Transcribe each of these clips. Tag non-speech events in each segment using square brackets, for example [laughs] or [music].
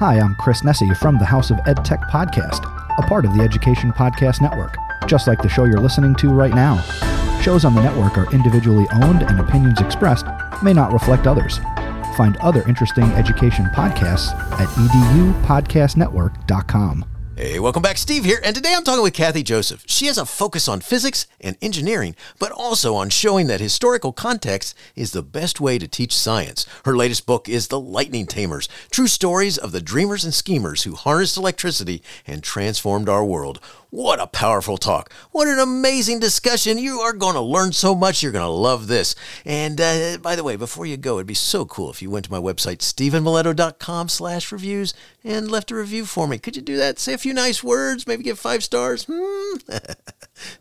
Hi, I'm Chris Nesi from the House of EdTech Podcast, a part of the Education Podcast Network, just like the show you're listening to right now. Shows on the network are individually owned and opinions expressed may not reflect others. Find other interesting education podcasts at edupodcastnetwork.com. Hey, welcome back. Steve here, and today I'm talking with Kathy Joseph. She has a focus on physics and engineering, but also on showing that historical context is the best way to teach science. Her latest book is The Lightning Tamers True Stories of the Dreamers and Schemers Who Harnessed Electricity and Transformed Our World. What a powerful talk. What an amazing discussion. You are going to learn so much. You're going to love this. And uh, by the way, before you go, it'd be so cool if you went to my website, stephenmiletto.com slash reviews and left a review for me. Could you do that? Say a few nice words, maybe give five stars. Hmm? [laughs]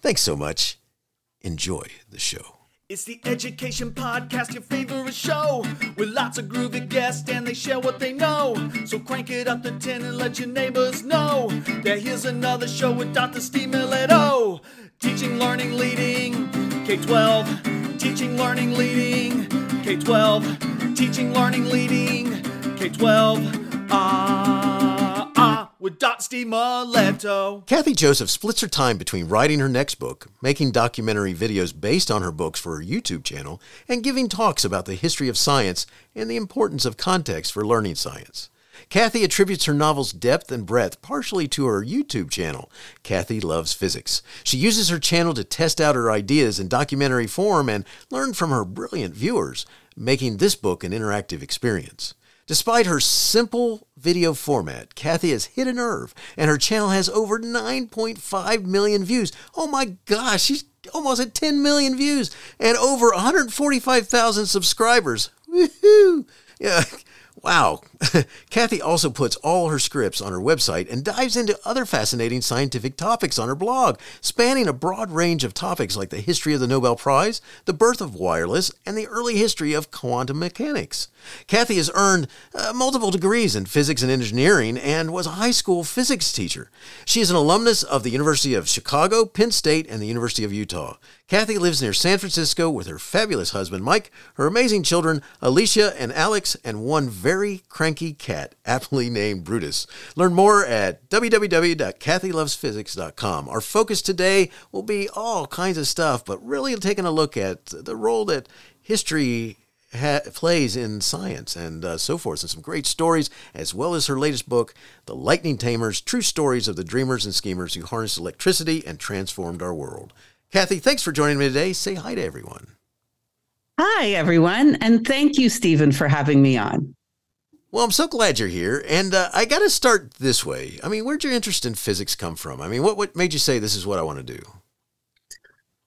Thanks so much. Enjoy the show. It's the Education Podcast, your favorite show, with lots of groovy guests and they share what they know. So crank it up to 10 and let your neighbors know that here's another show with Dr. Steve Miletto. Teaching, learning, leading, K 12. Teaching, learning, leading, K 12. Teaching, learning, leading, K 12. Ah, ah, with. Steve Kathy Joseph splits her time between writing her next book, making documentary videos based on her books for her YouTube channel, and giving talks about the history of science and the importance of context for learning science. Kathy attributes her novel's depth and breadth partially to her YouTube channel, Kathy Loves Physics. She uses her channel to test out her ideas in documentary form and learn from her brilliant viewers, making this book an interactive experience. Despite her simple video format, Kathy has hit a nerve, and her channel has over 9.5 million views. Oh my gosh, she's almost at 10 million views and over 145,000 subscribers. Woohoo! Yeah, wow. [laughs] Kathy also puts all her scripts on her website and dives into other fascinating scientific topics on her blog, spanning a broad range of topics like the history of the Nobel Prize, the birth of wireless, and the early history of quantum mechanics. Kathy has earned uh, multiple degrees in physics and engineering and was a high school physics teacher. She is an alumnus of the University of Chicago, Penn State, and the University of Utah. Kathy lives near San Francisco with her fabulous husband, Mike, her amazing children, Alicia and Alex, and one very cranky cat, [laughs] aptly named Brutus. Learn more at www.kathylovesphysics.com. Our focus today will be all kinds of stuff, but really taking a look at the role that history ha- plays in science and uh, so forth, and some great stories, as well as her latest book, The Lightning Tamers True Stories of the Dreamers and Schemers Who Harnessed Electricity and Transformed Our World. Kathy, thanks for joining me today. Say hi to everyone. Hi, everyone. And thank you, Stephen, for having me on. Well, I'm so glad you're here. And uh, I got to start this way. I mean, where'd your interest in physics come from? I mean, what, what made you say this is what I want to do?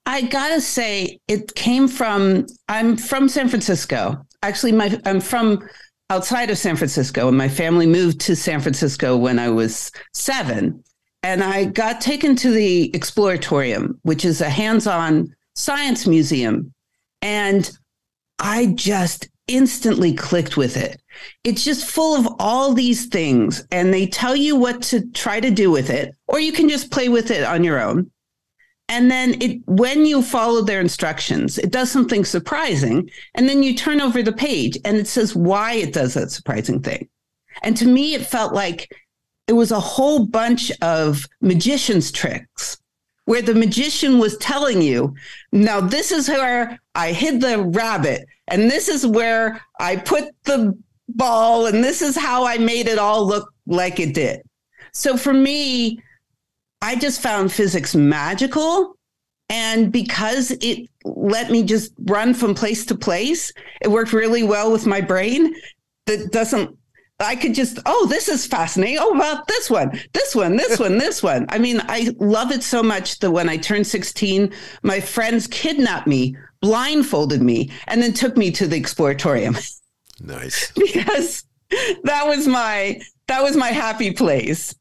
I gotta say, it came from. I'm from San Francisco. Actually, my I'm from outside of San Francisco, and my family moved to San Francisco when I was seven. And I got taken to the Exploratorium, which is a hands-on science museum, and I just instantly clicked with it. It's just full of all these things, and they tell you what to try to do with it, or you can just play with it on your own. And then it when you follow their instructions, it does something surprising. And then you turn over the page and it says why it does that surprising thing. And to me, it felt like it was a whole bunch of magician's tricks where the magician was telling you, now this is where I hid the rabbit, and this is where I put the ball, and this is how I made it all look like it did. So for me, I just found physics magical. And because it let me just run from place to place, it worked really well with my brain. That doesn't, I could just, oh, this is fascinating. Oh, about this one, this one, this one, this one. I mean, I love it so much that when I turned 16, my friends kidnapped me, blindfolded me, and then took me to the exploratorium. [laughs] Nice. because that was my that was my happy place.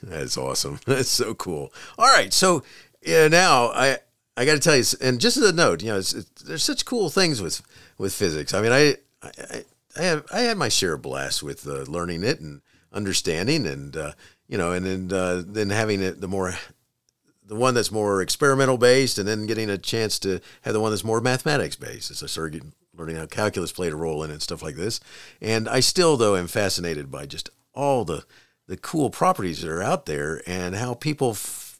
That's awesome. [laughs] That's so cool. All right, so yeah, now I I got to tell you, and just as a note, you know, it's, it's, there's such cool things with with physics. I mean, I I, I have I had my share of blast with uh, learning it and understanding, and uh, you know, and then uh, then having it the more the one that's more experimental based, and then getting a chance to have the one that's more mathematics based. As I started learning how calculus played a role in it and stuff like this, and I still though am fascinated by just all the the cool properties that are out there and how people f-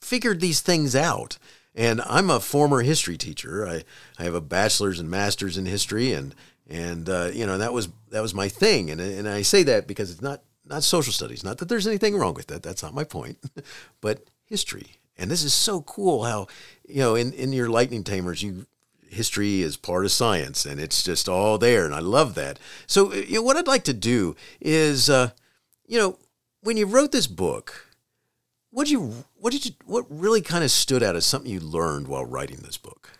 figured these things out. And I'm a former history teacher. I, I have a bachelor's and master's in history, and and uh, you know that was that was my thing. And and I say that because it's not not social studies. Not that there's anything wrong with that. That's not my point. [laughs] but history. And this is so cool how you know in in your lightning tamers you history is part of science and it's just all there and i love that so you know, what i'd like to do is uh, you know when you wrote this book what did you what did you what really kind of stood out as something you learned while writing this book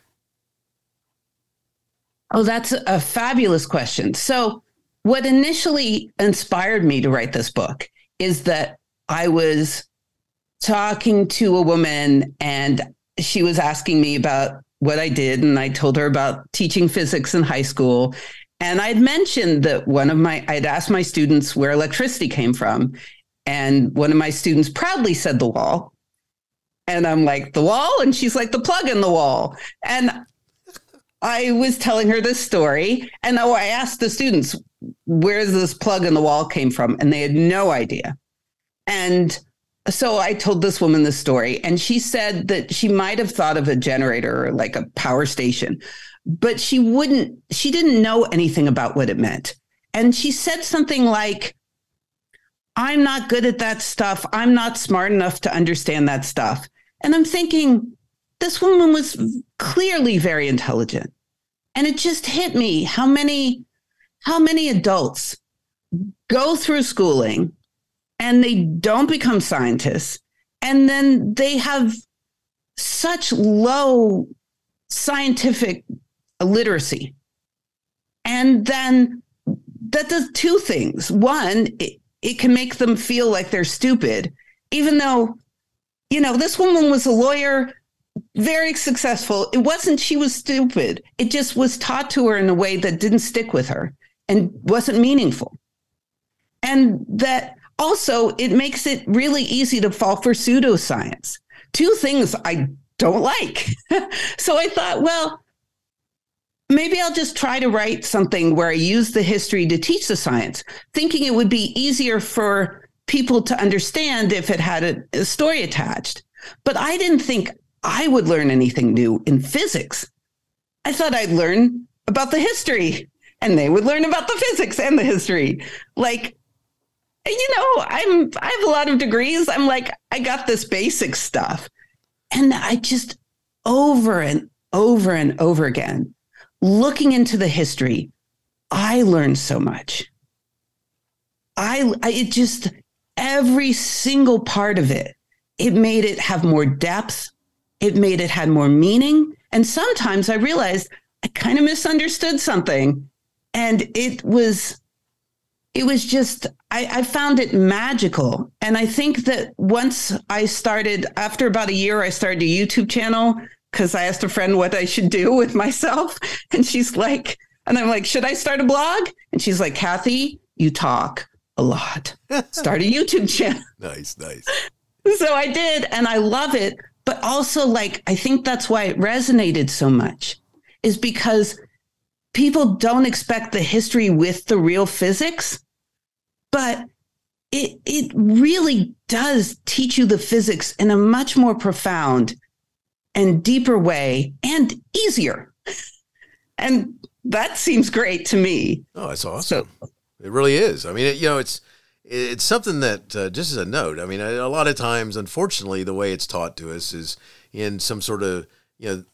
oh that's a fabulous question so what initially inspired me to write this book is that i was talking to a woman and she was asking me about what I did. And I told her about teaching physics in high school. And I'd mentioned that one of my, I'd asked my students where electricity came from. And one of my students proudly said the wall. And I'm like, the wall? And she's like, the plug in the wall. And I was telling her this story. And I asked the students, where this plug in the wall came from? And they had no idea. And so I told this woman the story, and she said that she might have thought of a generator or like a power station, but she wouldn't, she didn't know anything about what it meant. And she said something like, I'm not good at that stuff. I'm not smart enough to understand that stuff. And I'm thinking, this woman was clearly very intelligent. And it just hit me how many, how many adults go through schooling and they don't become scientists. And then they have such low scientific literacy. And then that does two things. One, it, it can make them feel like they're stupid, even though, you know, this woman was a lawyer, very successful. It wasn't she was stupid, it just was taught to her in a way that didn't stick with her and wasn't meaningful. And that also, it makes it really easy to fall for pseudoscience. Two things I don't like. [laughs] so I thought, well, maybe I'll just try to write something where I use the history to teach the science, thinking it would be easier for people to understand if it had a, a story attached. But I didn't think I would learn anything new in physics. I thought I'd learn about the history and they would learn about the physics and the history. Like you know, I'm I have a lot of degrees. I'm like, I got this basic stuff. And I just over and over and over again, looking into the history, I learned so much. I, I it just every single part of it, it made it have more depth. It made it had more meaning. And sometimes I realized I kind of misunderstood something. And it was it was just I, I, found it magical. And i think that once i started after about a year i started a youtube channel because i asked a friend what i should do with myself. [laughs] And she's like and i'm like should i start a blog? And she's like kathy you talk a lot. [laughs] Start a youtube channel. Nice nice. [laughs] So i did and i love it but also like i think that's why it resonated so much is because people don't expect the history with the real physics, but it it really does teach you the physics in a much more profound and deeper way and easier. And that seems great to me. Oh, that's awesome. So, it really is. I mean, it, you know, it's it's something that uh, just as a note. I mean, a lot of times, unfortunately, the way it's taught to us is in some sort of you know,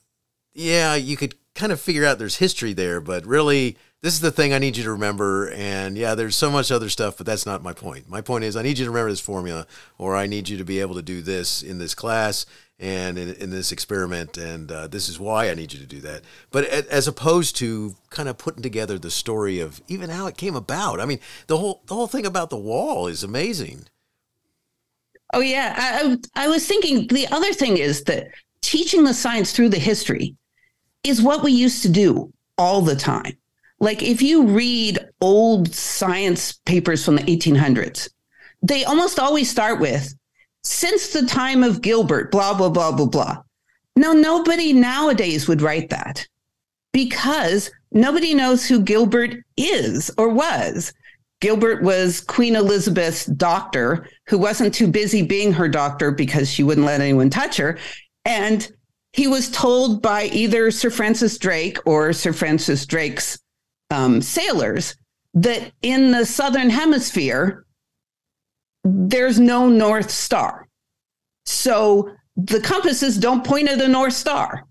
yeah, you could kind of figure out there's history there, but really this is the thing I need you to remember. And yeah, there's so much other stuff, but that's not my point. My point is I need you to remember this formula, or I need you to be able to do this in this class and in, in this experiment, and uh, this is why I need you to do that. But as opposed to kind of putting together the story of even how it came about. I mean, the whole the whole thing about the wall is amazing. Oh yeah, I, I was thinking the other thing is that teaching the science through the history is what we used to do all the time. Like if you read old science papers from the 1800s, they almost always start with since the time of Gilbert, blah, blah, blah, blah, blah. Now, nobody nowadays would write that because nobody knows who Gilbert is or was. Gilbert was Queen Elizabeth's doctor who wasn't too busy being her doctor because she wouldn't let anyone touch her. And he was told by either Sir Francis Drake or Sir Francis Drake's um, sailors that in the southern hemisphere, there's no North Star. So the compasses don't point at the North Star.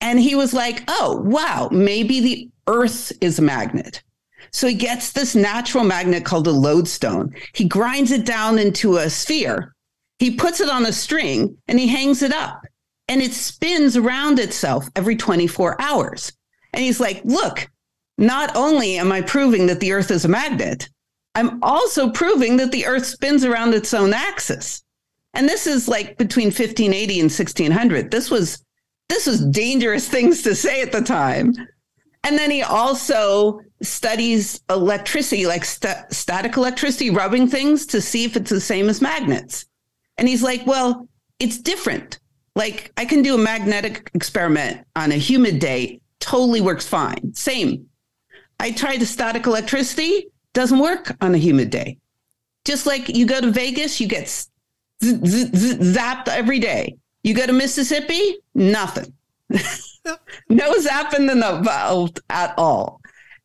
And he was like, oh, wow, maybe the Earth is a magnet. So he gets this natural magnet called a lodestone. He grinds it down into a sphere. He puts it on a string and he hangs it up and it spins around itself every 24 hours. And he's like, look, not only am I proving that the earth is a magnet, I'm also proving that the earth spins around its own axis. And this is like between 1580 and 1600. This was this was dangerous things to say at the time. And then he also studies electricity, like st- static electricity, rubbing things to see if it's the same as magnets. And he's like, well, it's different. Like I can do a magnetic experiment on a humid day, totally works fine. Same. I tried static electricity, doesn't work on a humid day. Just like you go to Vegas, you get z- z- z- zapped every day. You go to Mississippi, nothing. [laughs] no zapping in the valve at all.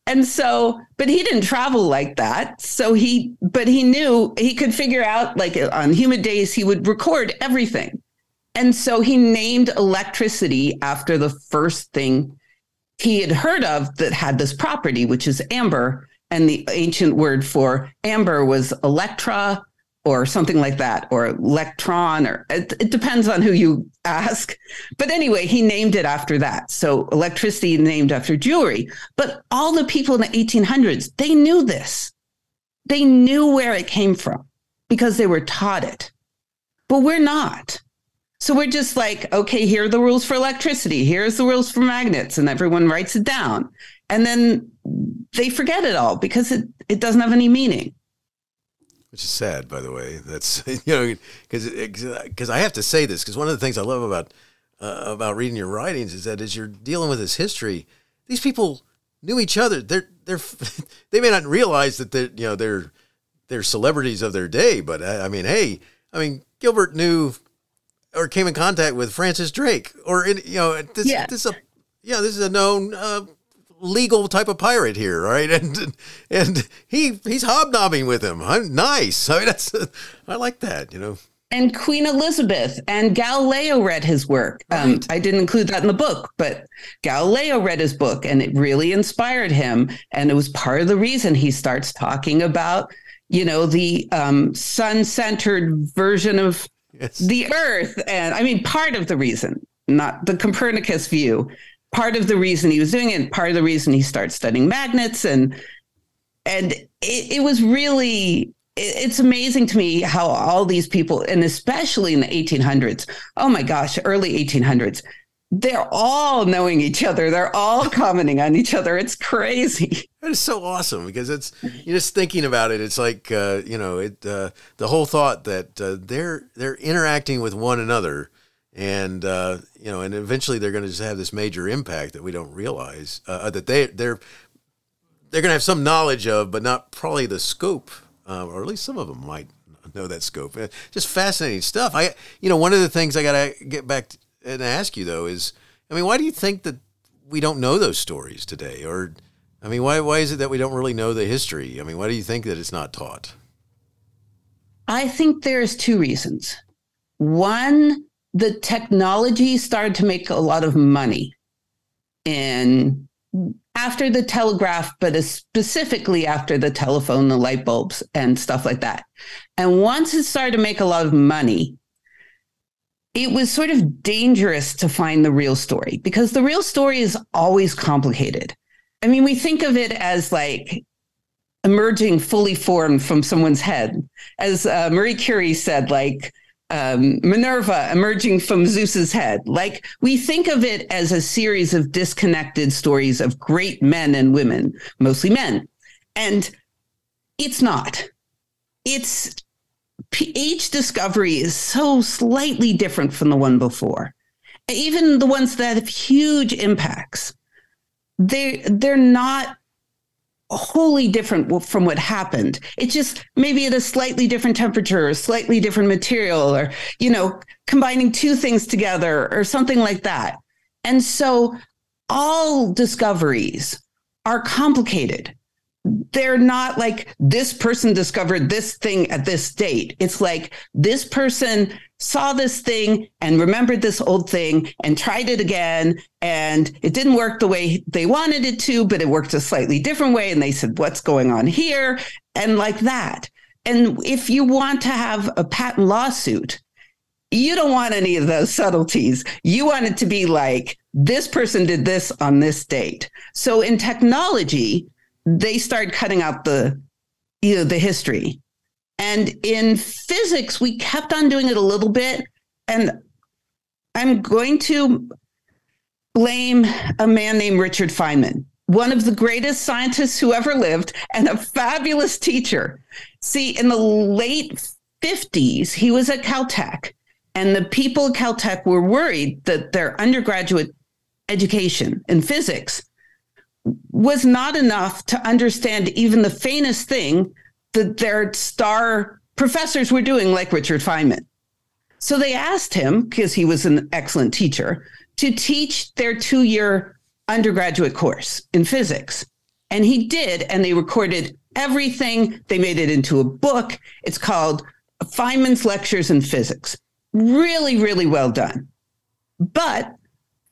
And so, but he didn't travel like that. So he, but he knew he could figure out, like on humid days, he would record everything. And so he named electricity after the first thing he had heard of that had this property, which is amber. And the ancient word for amber was electra or something like that, or electron, or it, it, depends on who you ask. But anyway, he named it after that. So electricity named after jewelry. But all the people in the 1800s, they knew this. They knew where it came from because they were taught it. But we're not. So we're just like, okay, here are the rules for electricity. Here's the rules for magnets. And everyone writes it down. And then they forget it all because it, it doesn't have any meaning which is sad, by the way. That's [laughs] you know because because I have to say this because one of the things I love about uh, about reading your writings is that as you're dealing with this history, these people knew each other. They're they're [laughs] they may not realize that they're you know they're they're celebrities of their day, but I, uh, I mean, hey, I mean Gilbert knew or came in contact with Francis Drake, or in, you know this yeah. this is a yeah this is a known uh, legal type of pirate here, right? [laughs] And and he he's hobnobbing with him. I'm nice. I mean, that's I like that, you know. And Queen Elizabeth and Galileo read his work. Um, right. I didn't include that in the book, but Galileo read his book, and it really inspired him. And it was part of the reason he starts talking about, you know, the um, sun-centered version of yes. the Earth. And I mean, part of the reason, not the Copernicus view part of the reason he was doing it, part of the reason he started studying magnets, and and it, it was really it's amazing to me how all these people, and especially in the 1800s, oh my gosh, early 1800s, they're all knowing each other. They're all commenting on each other. It's crazy. That is so awesome because it's you're just thinking about it. It's like uh, you know it uh, the whole thought that uh, they're they're interacting with one another and uh, you know, and eventually they're going to just have this major impact that we don't realize uh, uh that they they're they're going to have some knowledge of, but not probably the scope, or at least some of them might know that scope. Just fascinating stuff. I, you know, one of the things I got to get back to, and ask you though is, I mean, why do you think that we don't know those stories today, or I mean, why why is it that we don't really know the history? I mean, why do you think that it's not taught? I think there's two reasons. One the technology started to make a lot of money in after the telegraph, but specifically after the telephone, the light bulbs, and stuff like that. And once it started to make a lot of money, it was sort of dangerous to find the real story because the real story is always complicated. I mean, we think of it as like emerging fully formed from someone's head. As uh, Marie Curie said, like, um, Minerva emerging from Zeus's head. Like we think of it as a series of disconnected stories of great men and women, mostly men. And it's not. It's each discovery is so slightly different from the one before. Even the ones that have huge impacts, they they're not wholly different from what happened. It's just maybe at a slightly different temperature, or slightly different material, or, you know, combining two things together or something like that. And so all discoveries are complicated. They're not like this person discovered this thing at this date. It's like this person saw this thing and remembered this old thing and tried it again. And it didn't work the way they wanted it to, but it worked a slightly different way. And they said, What's going on here? And like that. And if you want to have a patent lawsuit, you don't want any of those subtleties. You want it to be like, this person did this on this date. So in technology, they start cutting out the, you know, the history. And in physics, we kept on doing it a little bit. And I'm going to blame a man named Richard Feynman, one of the greatest scientists who ever lived and a fabulous teacher. See, in the late 50s, he was at Caltech, and the people at Caltech were worried that their undergraduate education in physics was not enough to understand even the faintest thing that their star professors were doing, like Richard Feynman. So they asked him, because he was an excellent teacher, to teach their two year undergraduate course in physics. And he did, and they recorded everything. They made it into a book. It's called Feynman's Lectures in Physics. Really, really well done. But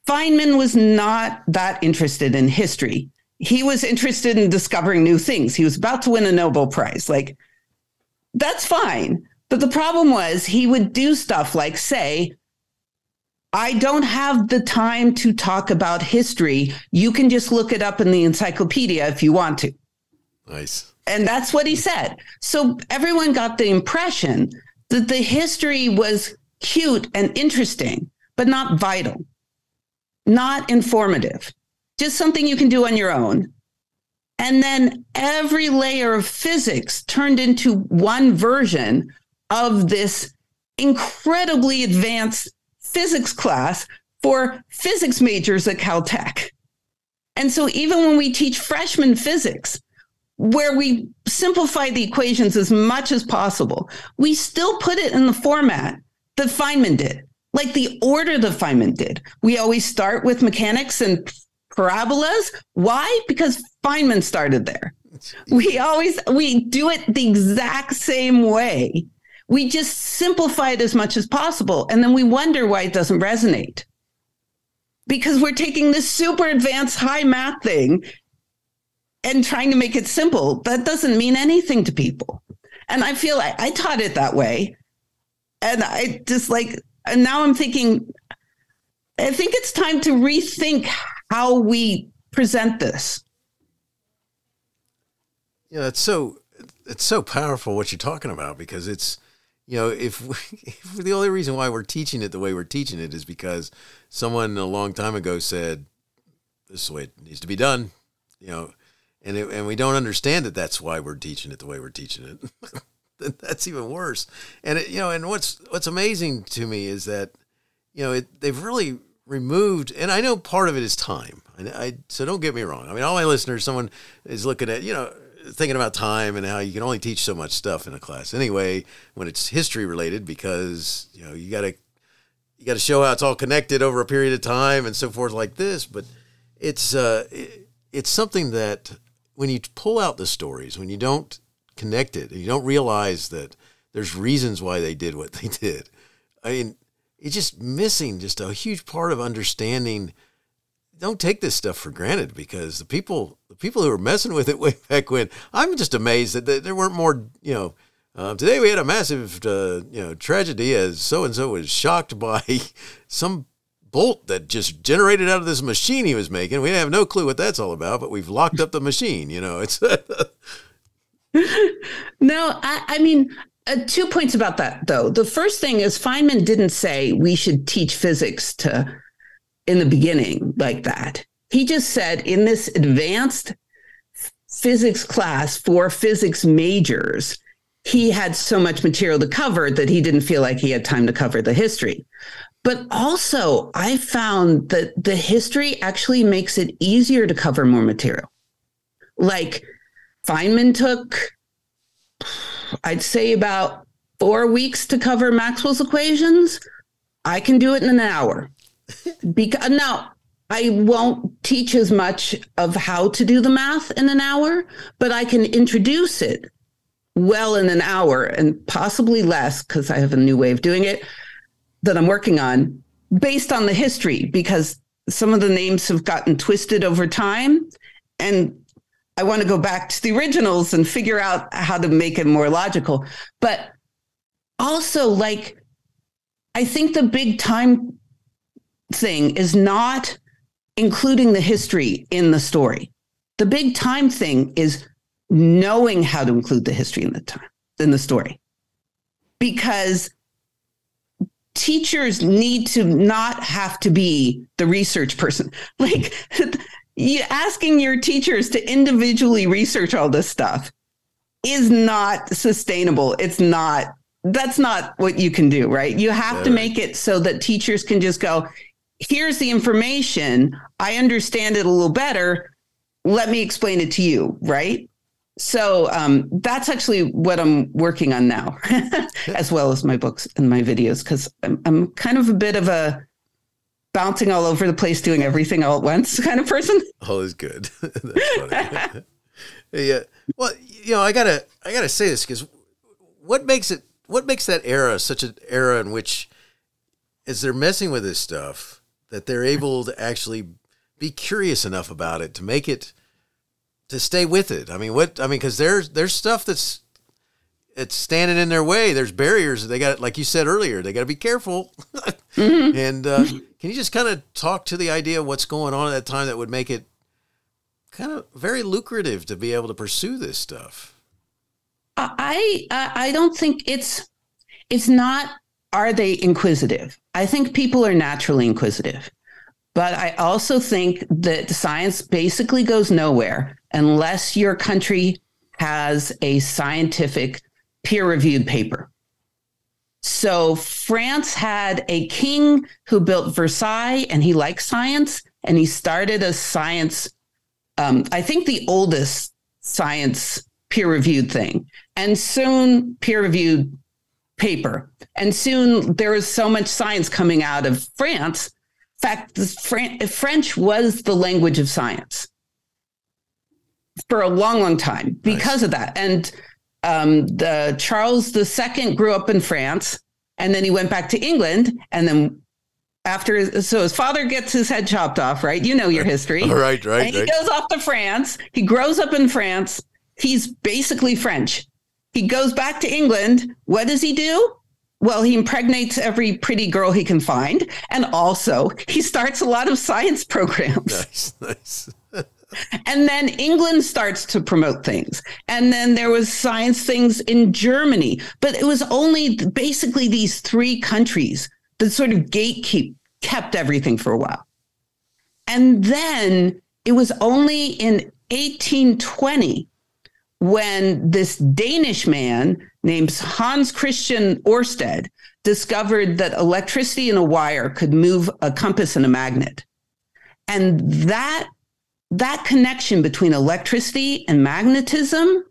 Feynman was not that interested in history. He was interested in discovering new things. He was about to win a Nobel Prize. Like, that's fine. But the problem was he would do stuff like say, I don't have the time to talk about history. You can just look it up in the encyclopedia if you want to. Nice. And that's what he said. So everyone got the impression that the history was cute and interesting, but not vital not informative, just something you can do on your own. And then every layer of physics turned into one version of this incredibly advanced physics class for physics majors at Caltech. And so even when we teach freshman physics, where we simplify the equations as much as possible, we still put it in the format that Feynman did like the order the Feynman did. We always start with mechanics and parabolas. Why? Because Feynman started there. We always we do it the exact same way. We just simplify it as much as possible and then we wonder why it doesn't resonate. Because we're taking this super advanced high math thing and trying to make it simple. That doesn't mean anything to people. And I feel like I taught it that way. And I just like and now I'm thinking, I think it's time to rethink how we present this. Yeah, it's so it's so powerful what you're talking about because it's you know if, we, [laughs] if the only reason why we're teaching it the way we're teaching it is because someone a long time ago said this is the way it needs to be done, you know, and it, and we don't understand that that's why we're teaching it the way we're teaching it. [laughs] [laughs] that's even worse. And it, you know, and what's what's amazing to me is that you know it, they've really removed, and I know part of it is time. I, I, so don't get me wrong. I mean, all my listeners, someone is looking at you know thinking about time and how you can only teach so much stuff in a class anyway when it's history related because you know you got to you got to show how it's all connected over a period of time and so forth like this but it's uh it, it's something that when you pull out the stories when you don't connected. You don't realize that there's reasons why they did what they [laughs] did. I mean, it's just missing just a huge part of understanding. Don't take this stuff for granted because the people, the people who were messing with it [laughs] way back when, I'm just amazed that there weren't more. You know, uh, today we had a massive, uh, you know, tragedy as so and so was shocked [laughs] by some bolt that just generated out of this machine he was making. We have no clue what that's all about, but we've locked up the machine. You know, it's no, I, I mean, uh, two points about that, though. The first thing is Feynman didn't say we should teach physics to in the beginning like that. He just said in this advanced physics class for physics majors, he had so much material to cover that he didn't feel like he had time to cover the history. But also, I found that the history actually makes it easier to cover more material. Like Feynman took, I'd say, about four weeks to cover Maxwell's equations. I can do it in an hour. because now I won't teach as much of how to do the math in an hour, but I can introduce it well in an hour and possibly less because I have a new way of doing it that I'm working on based on the history because some of the names have gotten twisted over time and I want to go back to the originals and figure out how to make it more logical. But also like I think the big time thing is not including the history in the story. The big time thing is knowing how to include the history in the time in the story. Because teachers need to not have to be the research person. [laughs] Like you asking your teachers to individually research all this stuff is not sustainable. It's not that's not what you can do, right? You have yeah. to make it so that teachers can just go, here's the information. I understand it a little better. Let me explain it to you, right? So um, that's actually what I'm working on now, [laughs] as well as my books and my videos, because I'm, I'm kind of a bit of a bouncing all over the place, doing everything all at once kind of person. [laughs] Oh, all is good. [laughs] [laughs] yeah. Well, you know, I gotta, I gotta say this because what makes it, what makes that era such an era in which, as they're messing with this stuff, that they're able to actually be curious enough about it to make it to stay with it. I mean, what I mean, because there's there's stuff that's it's standing in their way. There's barriers. They got, like you said earlier, they got to be careful. [laughs] mm-hmm. And uh, can you just kind of talk to the idea of what's going on at that time that would make it kind of very lucrative to be able to pursue this stuff? I I don't think it's it's not. Are they inquisitive? I think people are naturally inquisitive. But I also think that science basically goes nowhere unless your country has a scientific peer reviewed paper. So France had a king who built Versailles and he liked science and he started a science, um, I think the oldest science peer reviewed thing. And soon peer reviewed paper. And soon there was so much science coming out of France In fact, French was the language of science for a long, long time because nice. of that. And um, the Charles II grew up in France, and then he went back to England, and then after so his father gets his head chopped off, right? You know your history, [laughs] right? Right. And he right. goes off to France. He grows up in France. He's basically French. He goes back to England. What does he do? Well, he impregnates every pretty girl he can find. And also, he starts a lot of science programs. Nice, [laughs] nice. And then England starts to promote things. And then there was science things in Germany. But it was only basically these three countries that sort of gatekeep kept everything for a while. And then it was only in 1820 when this Danish man named Hans Christian Oersted discovered that electricity in a wire could move a compass and a magnet. And that that connection between electricity and magnetism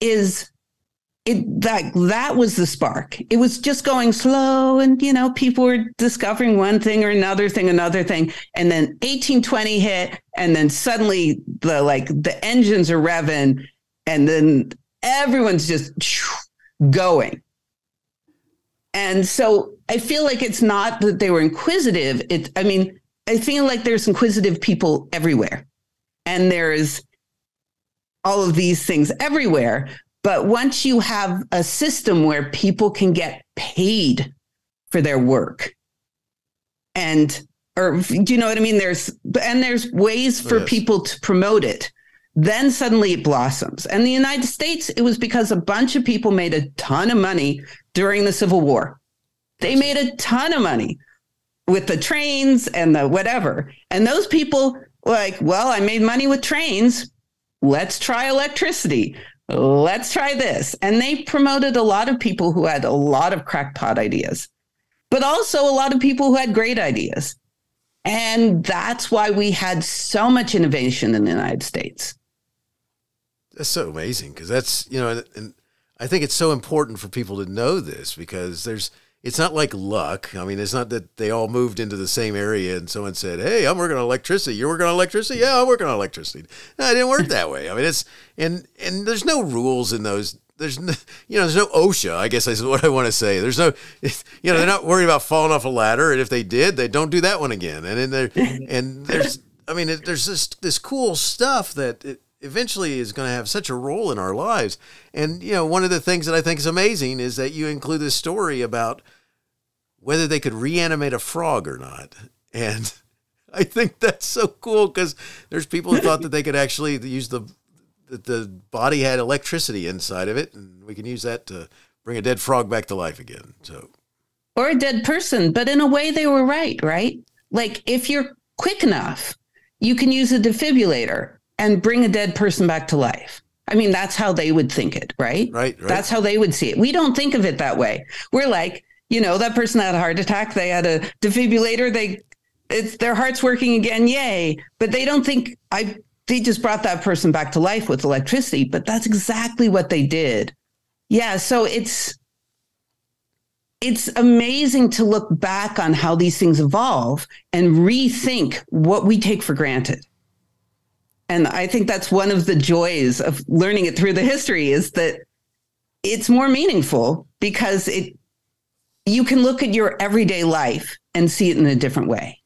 is it that that was the spark. It was just going slow and you know people were discovering one thing or another thing another thing and then 1820 hit and then suddenly the like the engines are revving and then everyone's just going. And so I feel like it's not that they were inquisitive. It, I mean, I feel like there's inquisitive people everywhere, and there's all of these things everywhere. But once you have a system where people can get paid for their work, and or do you know what I mean? There's and there's ways for yes. people to promote it then suddenly it blossoms. And the United States, it was because a bunch of people made a ton of money during the Civil War. They made a ton of money with the trains and the whatever. And those people like, well, I made money with trains. Let's try electricity. Let's try this. And they promoted a lot of people who had a lot of crackpot ideas, but also a lot of people who had great ideas. And that's why we had so much innovation in the United States That's so amazing because that's you know, and I think it's so important for people to know this because there's it's not like luck. I mean, it's not that they all moved into the same area and someone said, "Hey, I'm working on electricity. You're working on electricity. Yeah, I'm working on electricity." No, it didn't work that way. I mean, it's and and there's no rules in those. There's no, you know, there's no OSHA. I guess is what I want to say. There's no, you know, they're not worried about falling off a ladder, and if they did, they don't do that one again. And then there, and there's, I mean, there's this this cool stuff that it, eventually is going to have such a role in our lives. And you know, one of the things that I think is amazing is that you include this story about whether they could reanimate a frog or not. And [laughs] I think that's so cool because there's people who thought that they could actually use the that the body had electricity inside of it, and we can use that to bring a dead frog back to life again. So, or a dead person, but in a way they were right, right? Like if you're quick enough, you can use a defibrillator and bring a dead person back to life. I mean, that's how they would think it, right? Right, right. That's how they would see it. We don't think of it that way. We're like, you know, that person had a heart attack. They had a defibrillator. They, it's their heart's working again. Yay! But they don't think I. They just brought that person back to life with electricity. But that's exactly what they did. Yeah. So it's it's amazing to look back on how these things evolve and rethink what we take for granted. And I think that's one of the joys of learning it through the history is that it's more meaningful because it you can look at your everyday life and see it in a different way.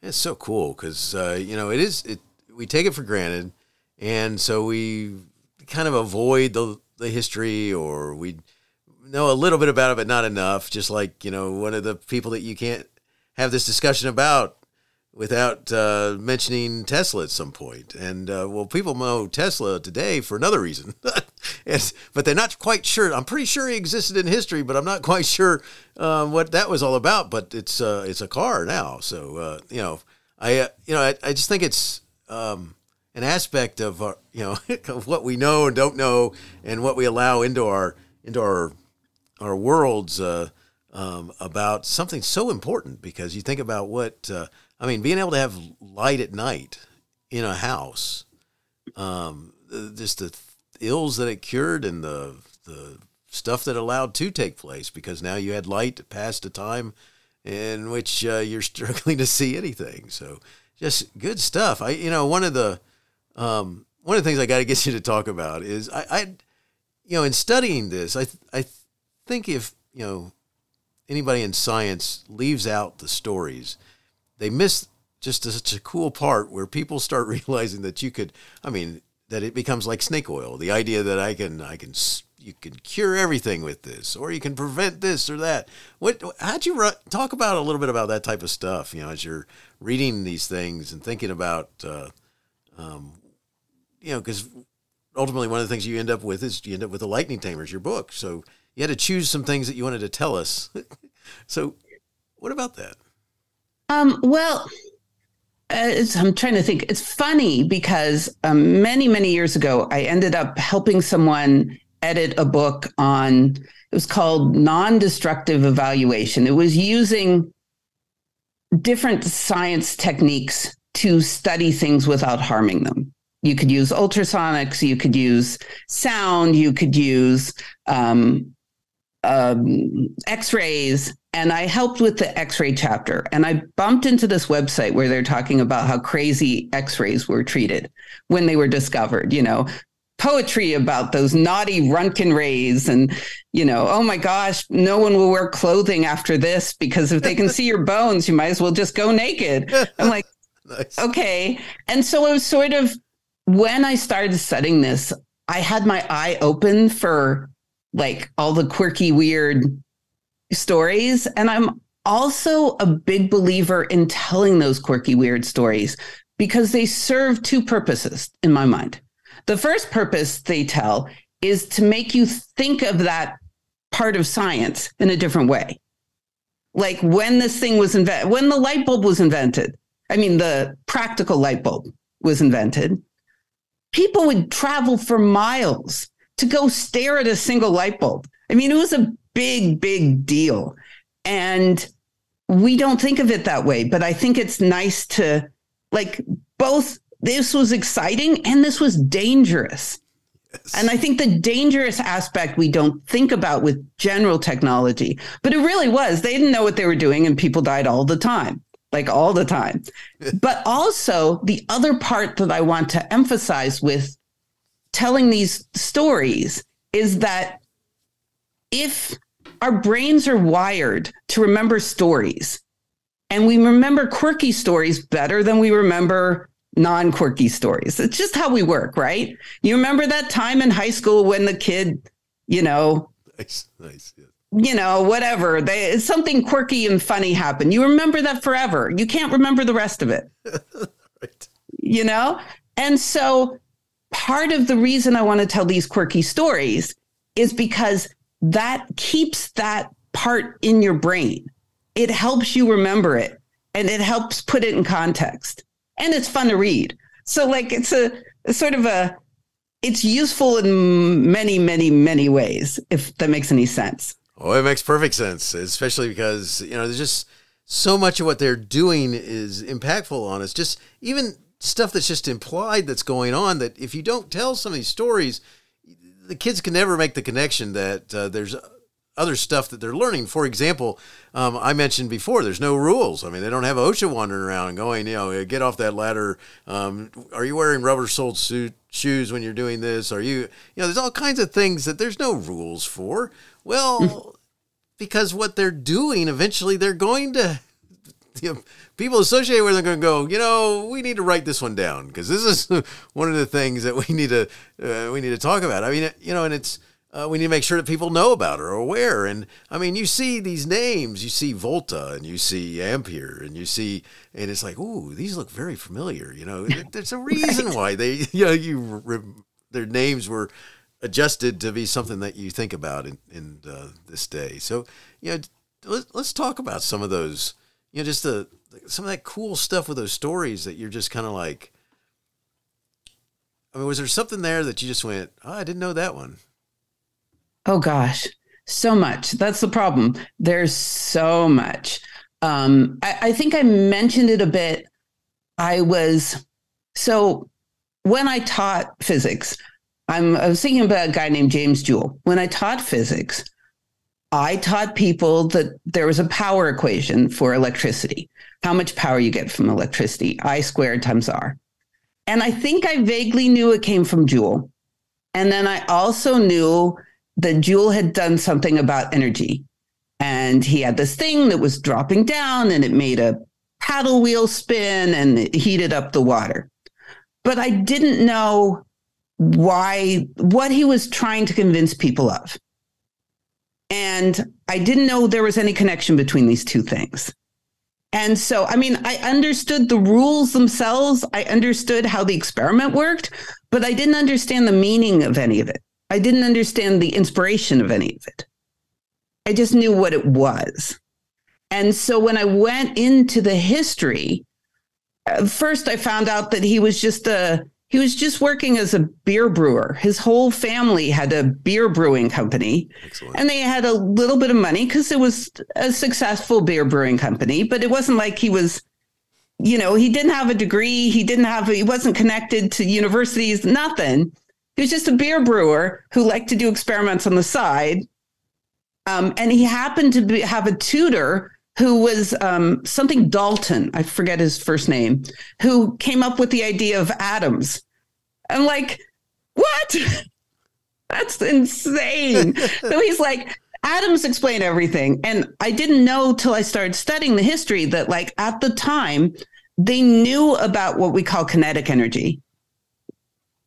It's so cool because uh, you know it is. It, we take it for granted, and so we kind of avoid the the history, or we know a little bit about it, but not enough. Just like you know, one of the people that you can't have this discussion about without uh, mentioning Tesla at some point. And uh, well, people know Tesla today for another reason, [laughs] but they're not quite sure. I'm pretty sure he existed in history, but I'm not quite [laughs] sure uh, what that was all about. But it's uh, it's a car now, so uh, you know, I you know I, I just think it's. Um, an aspect of our, you know [laughs] of what we know and don't know, and what we allow into our into our our worlds um, about something so important because you think about what I mean, being able to have light at night in a house, um, just the ills that it cured and the the stuff that allowed to take place because now you had light past a time in which uh, you're [laughs] struggling to see anything. So just good stuff. I you know one of the um, one of the things I got to [laughs] get you to talk about is I, I you know in studying this I I think if you know anybody in science leaves out the stories they miss just such a cool part where people start [laughs] realizing that you could i mean that it becomes like snake oil the idea that i can i can you can cure everything with this or you can prevent this or that. What how'd you talk about a little bit about that type of stuff you know as you're reading these things and thinking about uh, um, you know because ultimately one of the things you end up with is you end up with the lightning tamers your book. So you had to choose some things that you wanted to tell us. [laughs] So what about that um, well, I'm trying to think. It's funny because um, many, many years ago, I ended up helping someone edit a book on, it was called Non Destructive Evaluation. It was using different science techniques to study things without harming them. You could use ultrasonics, you could use sound, you could use um, um, x rays and I helped with the x ray chapter. And I bumped into this website where they're talking about how crazy x rays were treated when they were discovered, you know. Poetry about those naughty Röntgen rays, and you know, oh my gosh, no one will wear clothing after this because if they can see your bones, you might as well just go naked. I'm like, [laughs] nice. okay. And so it was sort of when I started studying this, I had my eye open for like all the quirky, weird stories. And I'm also a big believer in telling those quirky, weird stories because they serve two purposes in my mind. The first purpose they tell is to make you think of that part of science in a different way. Like when this thing was invented, when the light bulb was invented, I mean, the practical light bulb was invented, people would travel for miles to go stare at a single light bulb. I mean, it was a big, big deal. And we don't think of it that way, but I think it's nice to like both this was exciting and this was dangerous. And I think the dangerous aspect we don't think about with general technology, but it really was. They didn't know what they were doing, and people died all the time, like all the time. but also, the other part that I want to emphasize with telling these stories is that if our brains are wired to remember stories, and we remember quirky stories better than we remember non quirky stories. It's just how we work, right? You remember that time in high school when the kid, you know, Nice, nice. Yeah. you know, whatever, they, something quirky and funny happened. You remember that forever. You can't remember the rest of it, [laughs] Right. you know? And so part of the reason I want to tell these quirky stories is because that keeps that part in your brain. It helps you remember it and it helps put it in context. And it's fun to read. So, like, it's a, a sort of a, it's useful in many, many, many ways, if that makes any sense. Oh, it makes perfect sense, especially because, you know, there's just so much of what they're doing is impactful on us. Just even stuff that's just implied that's going on that if you don't tell some of these stories, the kids can never make the connection that uh, there's other stuff that they're learning. For example, um, I mentioned before, there's no rules. I mean, they don't have OSHA wandering around going, you know, get off that ladder. Um, are you wearing rubber soled suit shoes when you're doing this? Are you, you know, there's all kinds of things that there's no rules for. Well, because what they're doing, eventually they're going to, [laughs] you know, people associated with them are going to go, you know, we need to write this one down because this is [laughs] one of the things that we need to, uh, we need to talk about. I mean, you know, and it's, uh, we need to make sure that people know about it or aware. And I mean, you see these names, you see Volta and you see Ampere and you see, and it's like, ooh, these look very familiar. You know, there's a reason why they, [laughs] you know, you re- their names were adjusted to be something that you think about in, in uh, this day. So, you know, let's, let's talk about some of those, you know, just the, some of that cool stuff with those stories that you're just kind of like, I mean, was there something there that you just went, oh, I didn't know that one? Oh gosh, so much. That's the problem. There's so much. Um, I, I think I mentioned it a bit. I was so when I taught physics, I'm I was thinking about a guy named James Joule. When I taught physics, I taught people that there was a power equation for electricity. How much power you get from electricity, I squared times R. And I think I vaguely knew it came from Joule. And then I also knew that Joule had done something about energy. And he had this thing that was dropping down and it made a paddle wheel spin and it heated up the water. But I didn't know why, what he was trying to convince people of. And I didn't know there was any connection between these two things. And so, I mean, I understood the rules themselves. I understood how the experiment worked, but I didn't understand the meaning of any of it. I didn't understand the inspiration of any of it. I just knew what it was. And so when I went into the history, uh, first I found out that he was just a he was just working as a beer brewer. His whole family had a beer brewing company Excellent. and they had a little bit of money because it was a successful beer brewing company, but it wasn't like he was you know, he didn't have a degree, he didn't have he wasn't connected to universities, nothing. He was just a beer brewer who liked to do experiments on the side. Um, and he happened to be, have a tutor who was um, something Dalton, I forget his first name, who came up with the idea of atoms. I'm like, what? [laughs] That's insane. [laughs] so he's like, atoms explain everything. And I didn't know till I started studying the history that, like, at the time, they knew about what we call kinetic energy,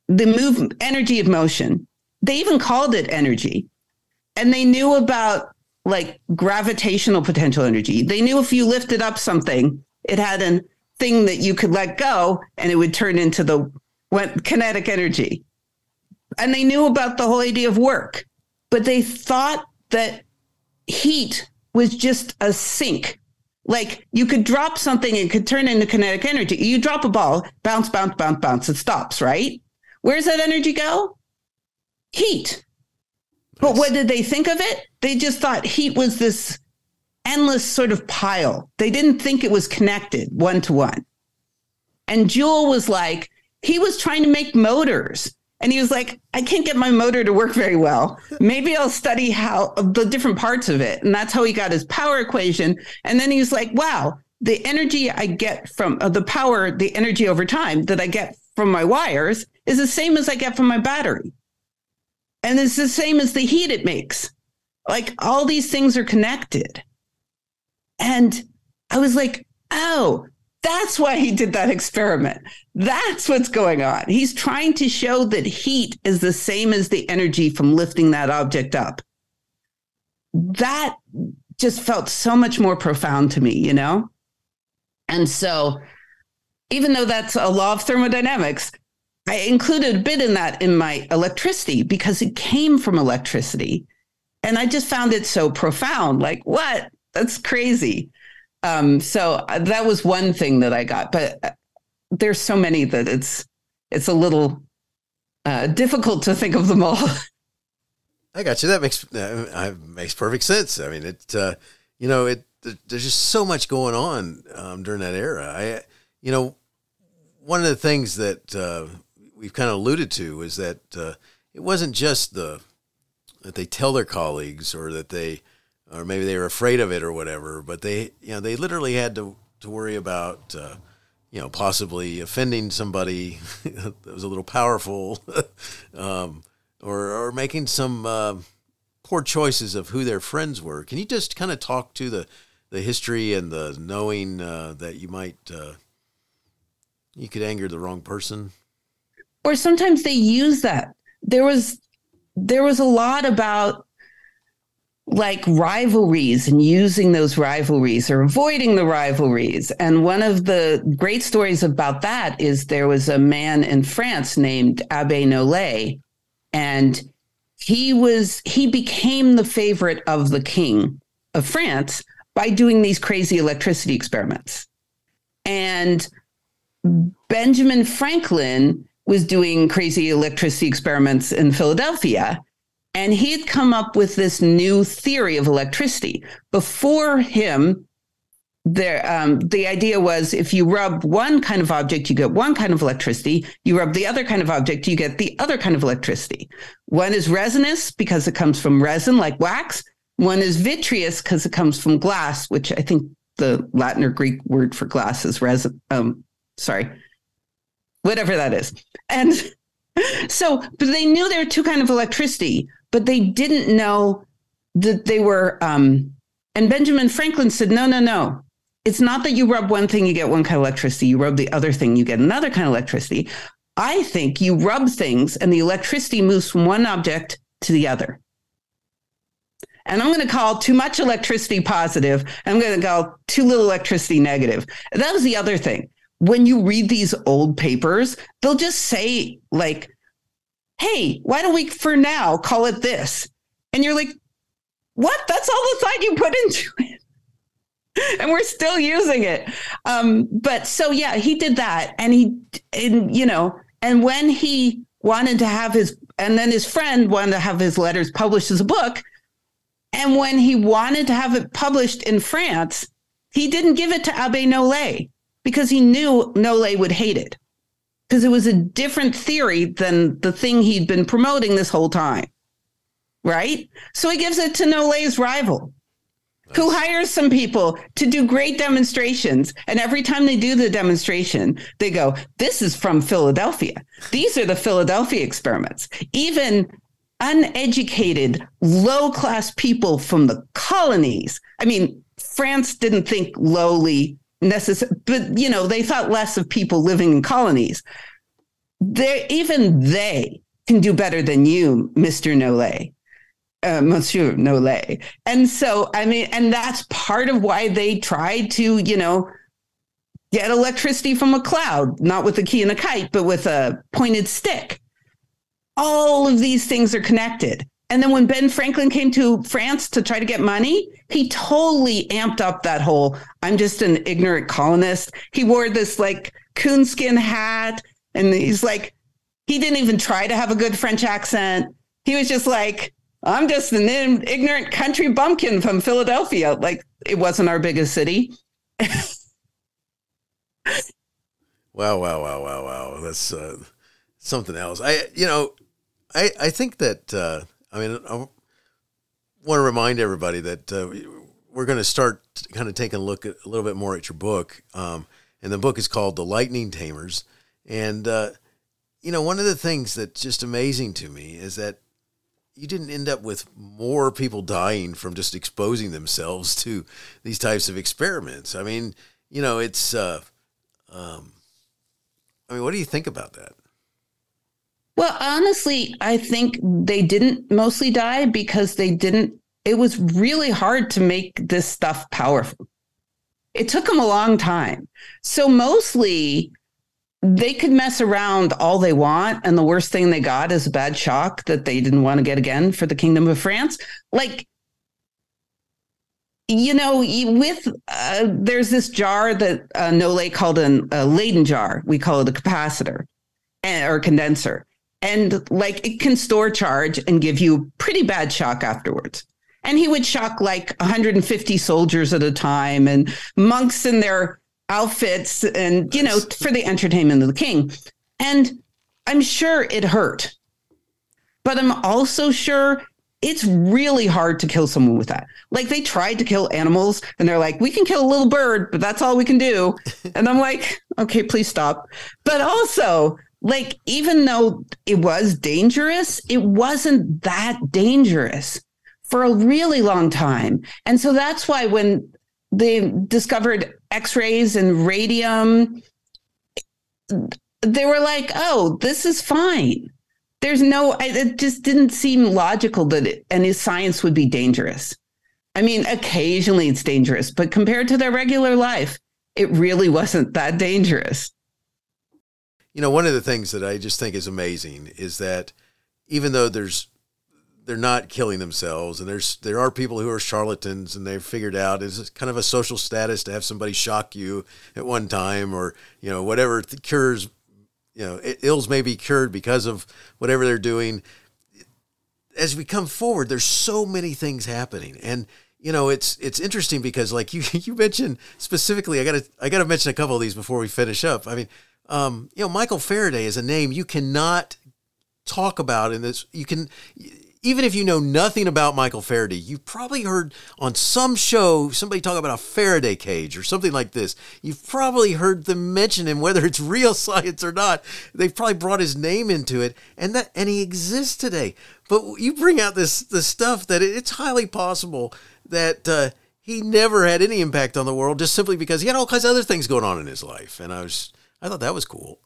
the move energy of motion. They even called it energy. And they knew about like gravitational potential energy. They knew if you lifted up something, it had a thing that you could let go and it would turn into the kinetic energy. And they knew about the whole idea of work, but they thought that heat was just a sink. Like you could drop something and it could turn into kinetic energy. You drop a ball, bounce, bounce, bounce, bounce, it stops, right? Where's that energy go? Heat. But what did they think of it? They just thought heat was this endless sort of pile. They didn't think it was connected one to one. And Joule was like, he was trying to make motors And he was like, I can't get my motor to work very well. [laughs] Maybe I'll study how the different parts of it. And that's how he got his power equation. And then he was like, wow, the energy I get from uh, the power, the energy over time that I get from my wires is the same as I get from my battery. And it's the same as the heat it makes. Like all these things are connected. And I was like, oh, that's why he did that experiment. That's what's going on. He's trying to show that heat is the same as the energy from lifting that object up. That just felt so much more profound to me, you know? And so, even though that's a law of thermodynamics, I included a bit in that in my electricity because it came from electricity. And I just found it so profound. Like, what? That's crazy. Um, so uh, that was one thing that I got, but uh, there's so many that it's it's a little uh, difficult to think of them all. [laughs] I got you. That makes uh, makes perfect sense. I mean, it uh, you know it. There's just so much going on um, during that era. I you know one of the things that we've kind of alluded to is that it wasn't just the that they tell their colleagues or that they or maybe they were afraid of it or whatever. But they, you know, they literally had to to worry about, uh, you know, possibly offending somebody [laughs] that was a little powerful, [laughs] um, or or making some uh, poor choices of who their friends were. Can you just kind of talk to the the history and the knowing uh, that you might uh, you could anger the wrong person? Or sometimes they use that. There was there was a lot about like rivalries and using those rivalries or avoiding the rivalries. And one of the great stories about that is there was a man in France named Abbe Nollet, and he was he became the favorite of the king of France by doing these crazy electricity experiments. And Benjamin Franklin was doing crazy electricity experiments in Philadelphia and he had come up with this new theory of electricity. Before him, there um, the idea was if you rub one kind of object you get one kind of electricity. You rub the other kind of object you get the other kind of electricity. One is resinous because it comes from resin like wax. One is vitreous because it comes from glass which i think the latin or greek word for glass is resin um, sorry whatever that is and [laughs] so but they knew there were two kind of electricity but they didn't know that they were. Um, and Benjamin Franklin said, no, no, no. It's not that you rub one thing, you get one kind of electricity. You rub the other thing, you get another kind of electricity. I think you rub things and the electricity moves from one object to the other. And I'm going to call too much electricity positive. I'm going to call too little electricity negative. That was the other thing. When you read these old papers, they'll just say, like, hey, why don't we for now call it this? And you're like, what? That's all the thought you put into it. [laughs] and we're still using it. Um, but so yeah, he did that. And he and you know, and when he wanted to have his and then his friend wanted to have his letters published as a book. And when he wanted to have it published in France, he didn't give it to Abbe Nollet because he knew Nollet would hate it because it was a different theory than the thing he'd been promoting this whole time. Right? So he gives it to Nollet's rival, nice. who hires some people to do great demonstrations. And every time they do the demonstration, they go, This is from Philadelphia. These are the Philadelphia experiments. Even uneducated, low class people from the colonies. I mean, France didn't think lowly necessary, but you know, they thought less of people living in colonies. They even they can do better than you, Mister Nollet, uh, Monsieur Nollet. And so, I mean, and that's part of why they tried to, you know, get electricity from a cloud, not with a key and a kite, but with a pointed stick. All of these things are connected. And then when Ben Franklin came to France to try to get money, he totally amped up that whole I'm just an ignorant colonist. He wore this like coonskin hat and he's like, he didn't even try to have a good French accent. He was just like, I'm just an ignorant country bumpkin from Philadelphia. Like it wasn't our biggest city. [laughs] wow, wow, wow, wow, wow. That's uh, something else. I, you know, I, I think that, uh, I mean, I want to remind everybody that uh, we're going to start kind of taking a look at a little bit more at your book. Um, and the book is called The Lightning Tamers. And, uh, you know, one of the things that's just amazing to me is that you didn't end up with more people dying from just exposing themselves to these types of experiments. I mean, you know, it's, uh, um, I mean, what do you think about that? Well, honestly, I think they didn't mostly die because they didn't, it was really hard to make this stuff powerful. It took them a long time. So mostly they could mess around all they want and the worst thing they got is a bad shock that they didn't want to get again for the kingdom of france like you know with uh, there's this jar that uh, Nollet called an, a leyden jar we call it a capacitor and, or condenser and like it can store charge and give you pretty bad shock afterwards and he would shock like 150 soldiers at a time and monks in their outfits and, you know, for the entertainment of the king. And I'm sure it hurt, but I'm also sure it's really hard to kill someone with that. Like they tried to kill animals and they're like, we can kill a little bird, but that's all we can do. And I'm like, okay, please stop. But also, like, even though it was dangerous, it wasn't that dangerous for a really long time. And so that's why when they discovered x-rays and radium they were like oh this is fine. There's no it just didn't seem logical that it, any science would be dangerous. I mean occasionally it's dangerous but compared to their regular life it really wasn't that dangerous you know one of the things that i just think is amazing is that even though there's they're not killing themselves and there's there are people who are charlatans and they've figured out it's kind of a social status to have somebody shock you at one time or you know whatever cures you know ills may be cured because of whatever they're doing. As we come forward there's so many things happening and you know it's it's interesting because like [laughs] you you mentioned specifically i gotta i gotta mention a couple of these before we finish up. I mean um, you know michael faraday is a name you cannot talk about in this you can even if you know nothing about Michael Faraday, you've probably heard on some show somebody talk about a Faraday cage or something like this. You've probably heard them mention him, whether it's real [laughs] science or not. They've probably brought his name into it, and that and he exists today. But you bring out this this stuff that it's highly possible that uh, he never had any impact on the world just simply because he had all kinds of other things going on in his life. And I was I thought that was cool.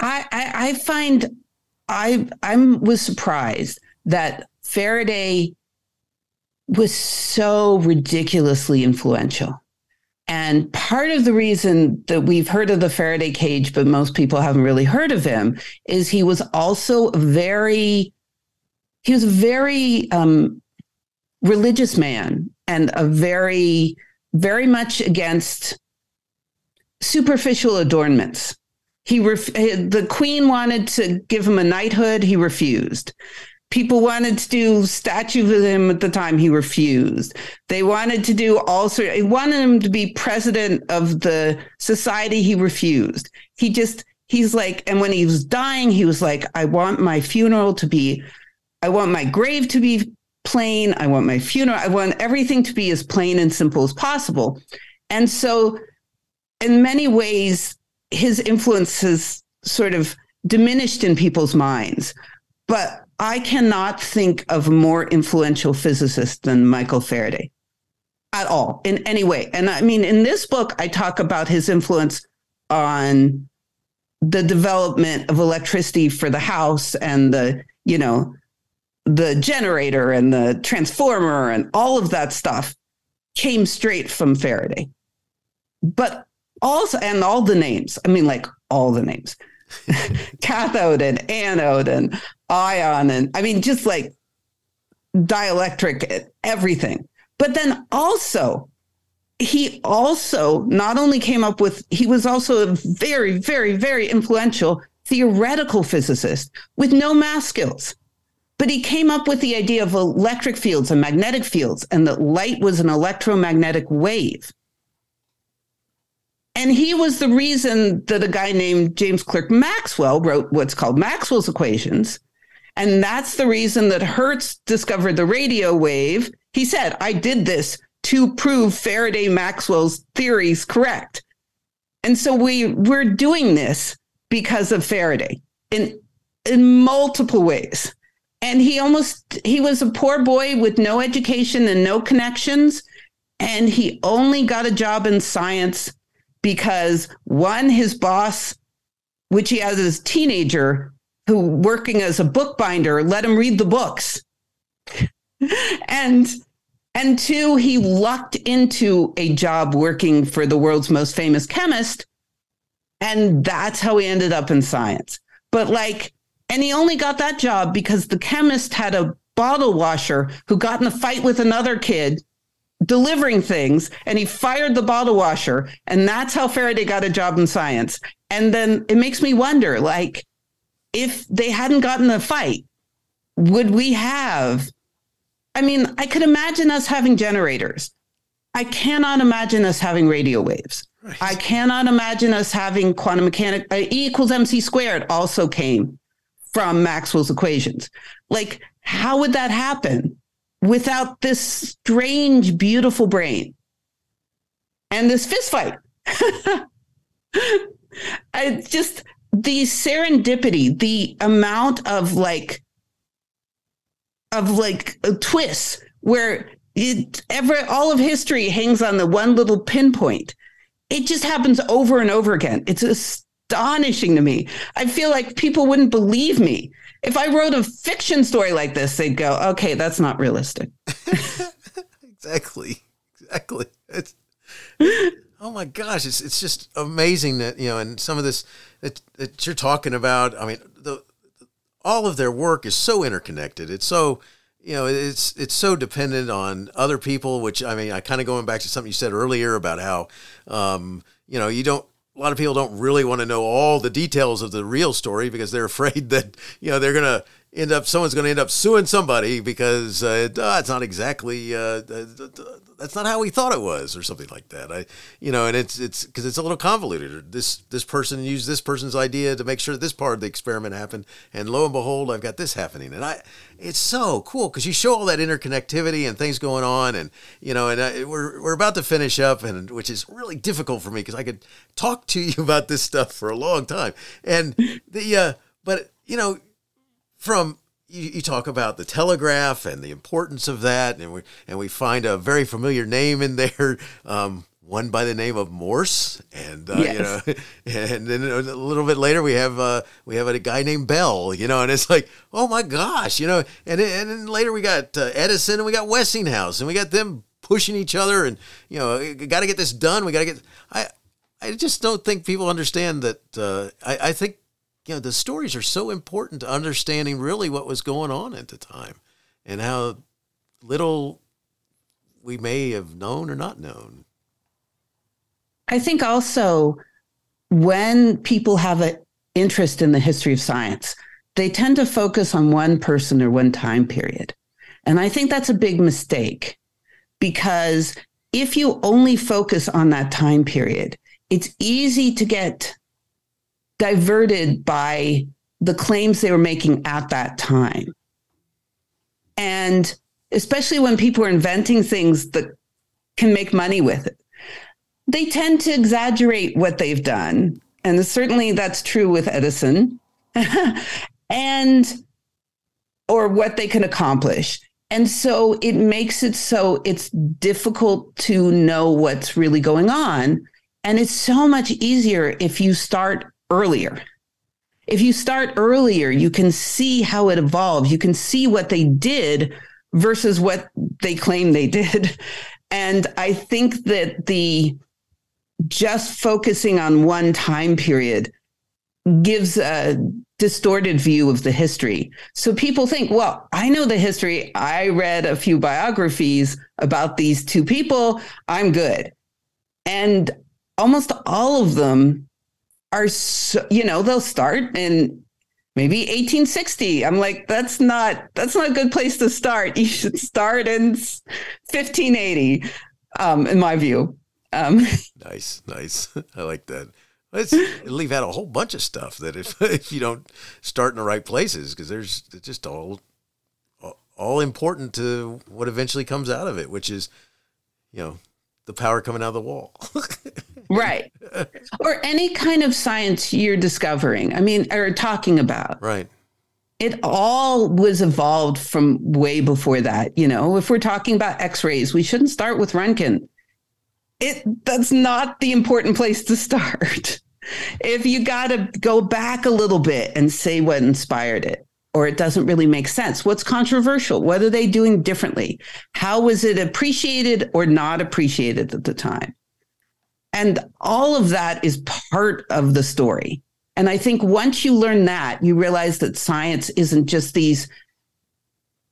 I, I I find I I was surprised that Faraday was so ridiculously influential. And part of the reason that we've heard of the Faraday cage, but most people haven't really heard of him, is he was also very, he was a very um, religious man and a very, very much against superficial adornments. He ref- the queen wanted to give him a knighthood. He refused. People wanted to do statues of him at the time. He refused. They wanted to do all sort. They wanted him to be president of the society. He refused. He just he's like, and when he was dying, he was like, I want my funeral to be, I want my grave to be plain. I want my funeral. I want everything to be as plain and simple as possible. And so, in many ways, his influence has sort of diminished in people's minds. But I cannot think of a more influential physicist than Michael Faraday at all in any way. And I mean, in this book, I talk about his influence on the development of electricity for the house and the, you know, the generator and the transformer and all of that stuff came straight from Faraday. But also, and all the names, I mean, like all the names [laughs] cathode and anode and ion. And I mean, just like dielectric, eh, everything. But then also, he also not only came up with, he was also a very, very, very influential theoretical physicist with no math skills. But he came up with the idea of electric fields and magnetic fields, and that light was an electromagnetic wave. And he was the reason that a guy named James Clerk Maxwell wrote what's called Maxwell's equations. And that's the reason that Hertz discovered the radio wave. He said, I did this to prove Faraday Maxwell's theories correct. And so we we're doing this because of Faraday in in multiple ways. And he almost he was a poor boy with no education and no connections and he only got a job in science because one his boss which he has as a teenager who working as a bookbinder let him read the books. [laughs] and and two, he lucked into a job working for the world's most famous chemist. And that's how he ended up in science. But like, and he only got that job because the chemist had a bottle washer who got in a fight with another kid delivering things and he fired the bottle washer. And that's how Faraday got a job in science. And then it makes me wonder like, if they hadn't gotten the fight, would we have I mean, I could imagine us having generators. I cannot imagine us having radio waves. Right. I cannot imagine us having quantum mechanics. Uh, e equals mc squared also came from Maxwell's equations. Like, how would that happen without this strange, beautiful brain and this fist fight? [laughs] I just the serendipity, the amount of like of like uh, a twist where it ever all of history hangs on the one little pinpoint. It just happens over and over again. It's astonishing to me. I feel like people wouldn't believe me. If I wrote a fiction story like this, they'd go, okay, that's not realistic. [laughs] exactly. Exactly. It's, oh my gosh. It's, it's just amazing that, you know, and some of this that, that you're talking about, I mean, the, all of their work is so interconnected. It's so you know it's it's so dependent on other people. Which I mean, I kind of going back to something you said earlier about how um, you know you don't. A lot of people don't really want to know all the details of the real story because they're [laughs] afraid that you know they're gonna end up someone's going to end up suing somebody because uh, uh, it's not exactly uh, that's not how we thought it was or something like that. I you know, and it's it's because it's a little convoluted. This this person used this person's idea to make sure this part of the experiment happened, and lo and behold, I've got this happening, and I it's so cool because you show all that interconnectivity and things going on, and you know, and I, we're we're about to finish up, and which is really difficult for me because I could talk to you [laughs] about this stuff for a long time, and the uh, but you know from you, you, talk about the telegraph and the importance of that, and we and we find a very familiar name in there, um, one by the name of Morse, and uh, yes. you know, [laughs] and then a little bit later we have uh, we have a guy named Bell, you know, and it's like, oh my gosh, you know, and and then later we got uh, Edison and we got Westinghouse, and we got them pushing each other, and you know, got to get this done. We got to get. I I just don't think people understand that. Uh, I I think you know, the stories are so important to understanding really what was going on at the time and how little we may have known or not known. I think also when people have an interest in the history of science, they tend to focus on one person or one time period. And I think that's a big mistake because if you only focus on that time period, it's easy to get diverted by the claims they were making at that time. And especially when people are inventing things that can make money with it, they tend to exaggerate what they've done. And certainly that's true with Edison [laughs] and or what they can accomplish. And so it makes it so it's difficult to know what's really going on. And it's so much easier if you start earlier. If you start earlier, you can see how it evolves. You can see what they did versus what they claim they did. [laughs] And I think that the just focusing on one time period gives a distorted view of the history. So people think, well, I know the history. I read a few biographies about these two people. I'm good. And almost all of them are so, you know they'll start in maybe 1860 i'm like that's not that's not a good place to start [laughs] you should start in 1580 um, in my view Um, [laughs] nice, nice. [laughs] I like that. Let's leave out a whole bunch of stuff that if if you don't start in the right places, because there's just all all important to what eventually comes out of it, which is, you know, the power coming out of the wall. [laughs] right. Or any kind of science you're discovering. I mean, or talking about. Right. It all was evolved from way before that. You know, if we're talking about X-rays, we shouldn't start with Röntgen. It that's not the important place to start. [laughs] if you got to go back a little bit and say what inspired it or it doesn't really make sense. What's controversial? What are they doing differently? How was it appreciated or not appreciated at the time? And all of that is part of the story. And I think once you learn that, you realize that science isn't just these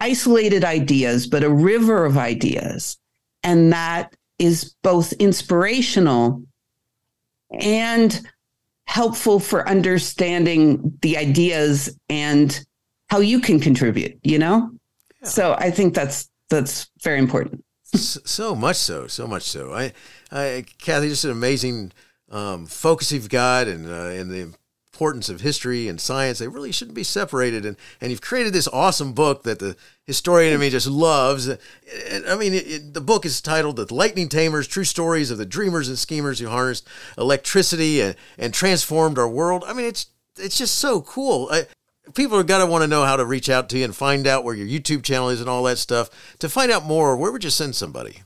isolated ideas, but a river of ideas. And that is both inspirational and helpful for understanding the ideas and how you can contribute, you know? Yeah. So I think that's that's very important. so, much so, so much so. I, I Kathy, just an amazing um, focus you've got, and uh, and the importance of history and science. They really shouldn't be separated. And and you've created this awesome book that the historian in me just loves. I mean, it, it, the book is titled "The Lightning Tamers: True Stories of the Dreamers and Schemers Who Harnessed Electricity and, and Transformed Our World." I mean, it's it's just so cool. I, people are going to want to know how to reach out to you and find out where your YouTube channel is and all that stuff. To find out more, where would you send somebody?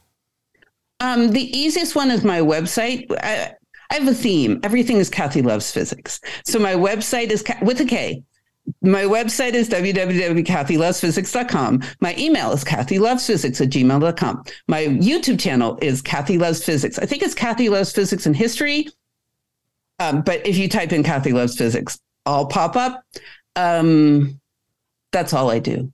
Um, the easiest one is my website. I, I, have a theme. Everything is Kathy Loves Physics. So my website is with a K. My website is www.kathylovesphysics.com. My email is kathylovesphysics at gmail.com. My YouTube channel is Kathy Loves Physics. I think it's Kathy Loves Physics and History. Um, but if you type in Kathy Loves Physics, I'll pop up. Um, that's all I do.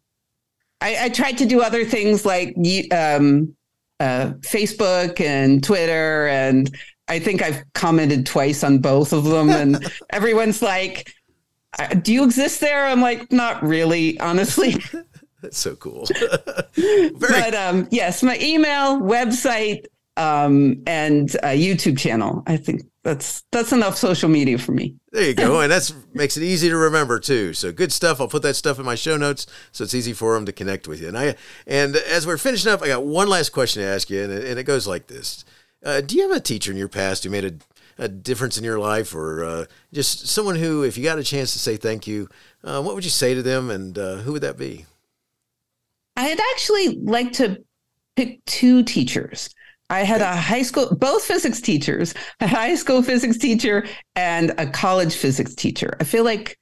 I, I tried to do other things like um, uh, Facebook and Twitter, and I think I've commented twice on both of them. And [laughs] everyone's like, uh, "Do you exist there?" I'm like, "Not really, honestly." [laughs] That's so cool. [laughs] But um, yes, my email, website, um, and uh, YouTube channel. I think that's that's enough social media for me. There you go, [laughs] and that's makes it easy to remember too. So good stuff. I'll put that stuff in my show notes, so it's easy for them to connect with you. And I and as we're finishing up, I got one last question to ask you, and it, and it goes like this: uh, Do you have a teacher in your past who made a, a difference in your life, or uh, just someone who, if you got a chance to say thank you, uh, what would you say to them, and uh, who would that be? I'd actually like to pick two teachers. I had a high school, both physics teachers, a high school physics teacher and a college physics teacher. I feel like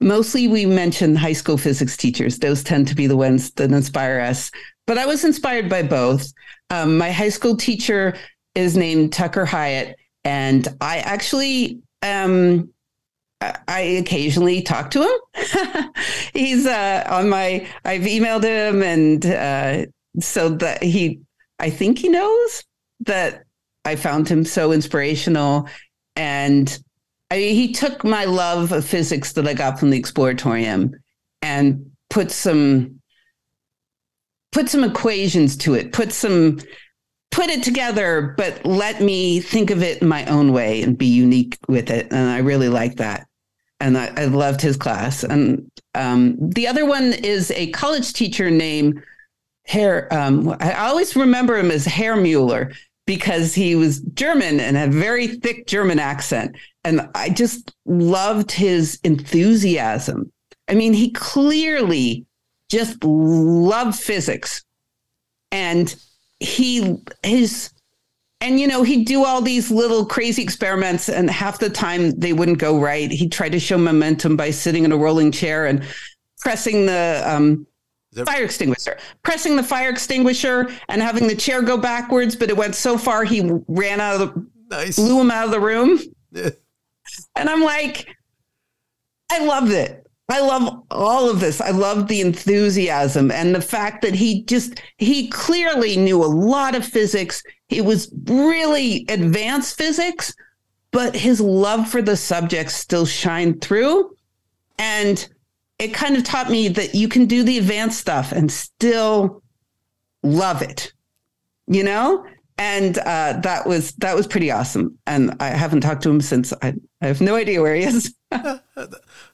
mostly we mention high school physics teachers. Those tend to be the ones that inspire us. But I was inspired by both. Um, my high school teacher is named Tucker Hyatt, and I actually um, I occasionally talk to him. [laughs] He's uh, on my. I've emailed him, and uh, so that he I think he knows that I found him so inspirational. And I he took my love of physics that I got from the exploratorium and put some put some equations to it, put some put it together, but let me think of it in my own way and be unique with it. And I really like that. And I, I loved his class. And um, the other one is a college teacher named Herr, um, I always remember him as Herr Mueller because he was German and had a very thick German accent. And I just loved his enthusiasm. I mean, he clearly just loved physics. And he, his, and you know, he'd do all these little crazy experiments, and half the time they wouldn't go right. He tried to show momentum by sitting in a rolling chair and pressing the um, the fire extinguisher, pressing the fire extinguisher and having the chair go backwards, but it went so far he ran out of the nice. blew him out of the room. and I'm like, I love it. I love all of this. I love the enthusiasm and the fact that he just he clearly knew a lot of physics. He was really advanced physics, but his love for the subject still shined through. And it kind of taught me that you can do the advanced stuff and still love it, you know? and uh, that was that was pretty awesome. And I haven't talked to him since. I, I have no idea where he is. [laughs] [laughs] well,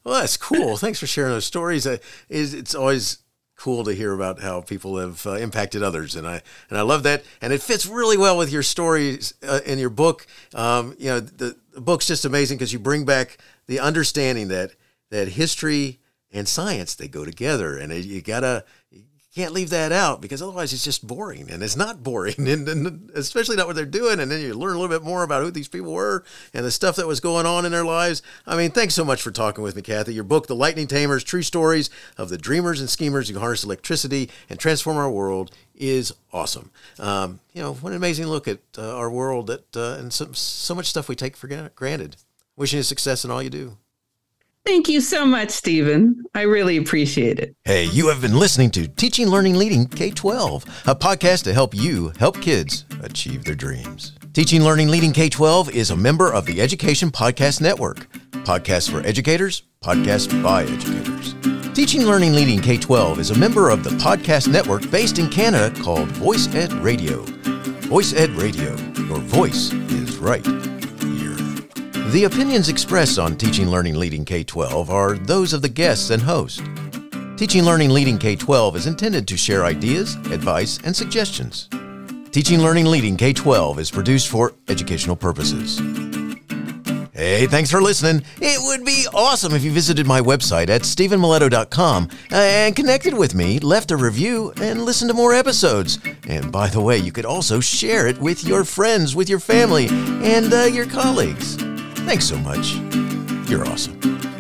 that's cool. Thanks for sharing those stories. Uh, it's always cool to hear about how people have uh, impacted others, and I and I love that. And it fits really well with your stories uh, in your book. Um, you know, the, the book's just amazing because you bring back the understanding that that history and science they go together, and you gotta you can't leave that out because otherwise it's just boring and it's not boring [laughs] and, and, especially not what they're doing and then you learn a little bit more about who these people were and the stuff that was going on in their lives. I mean thanks so much for talking with me kathy. Your book the lightning tamers true stories of the dreamers and schemers who harness electricity and transform our world is awesome. Um, you know what an amazing look at uh, our world that uh, and so, so much stuff we take for granted. Wishing you success in all you do Thank you so much, Stephen. I really appreciate it. Hey, you have been listening to Teaching, Learning, Leading K 12, a podcast to help you help kids achieve their dreams. Teaching, Learning, Leading K 12 is a member of the Education Podcast Network. Podcasts for educators, podcasts by educators. Teaching, Learning, Leading K 12 is a member of the podcast network based in Canada called Voice Ed Radio. Voice Ed Radio, your voice is right. The opinions expressed on Teaching Learning Leading K 12 are those of the guests and host. Teaching Learning Leading K 12 is intended to share ideas, advice, and suggestions. Teaching Learning Leading K 12 is produced for educational purposes. Hey, thanks for listening. It would be awesome if you visited my website at stephenmiletto.com and connected with me, left a review, and listened to more episodes. And by the way, you could also share it with your friends, with your family, and uh, your colleagues. Thanks so much. You're awesome.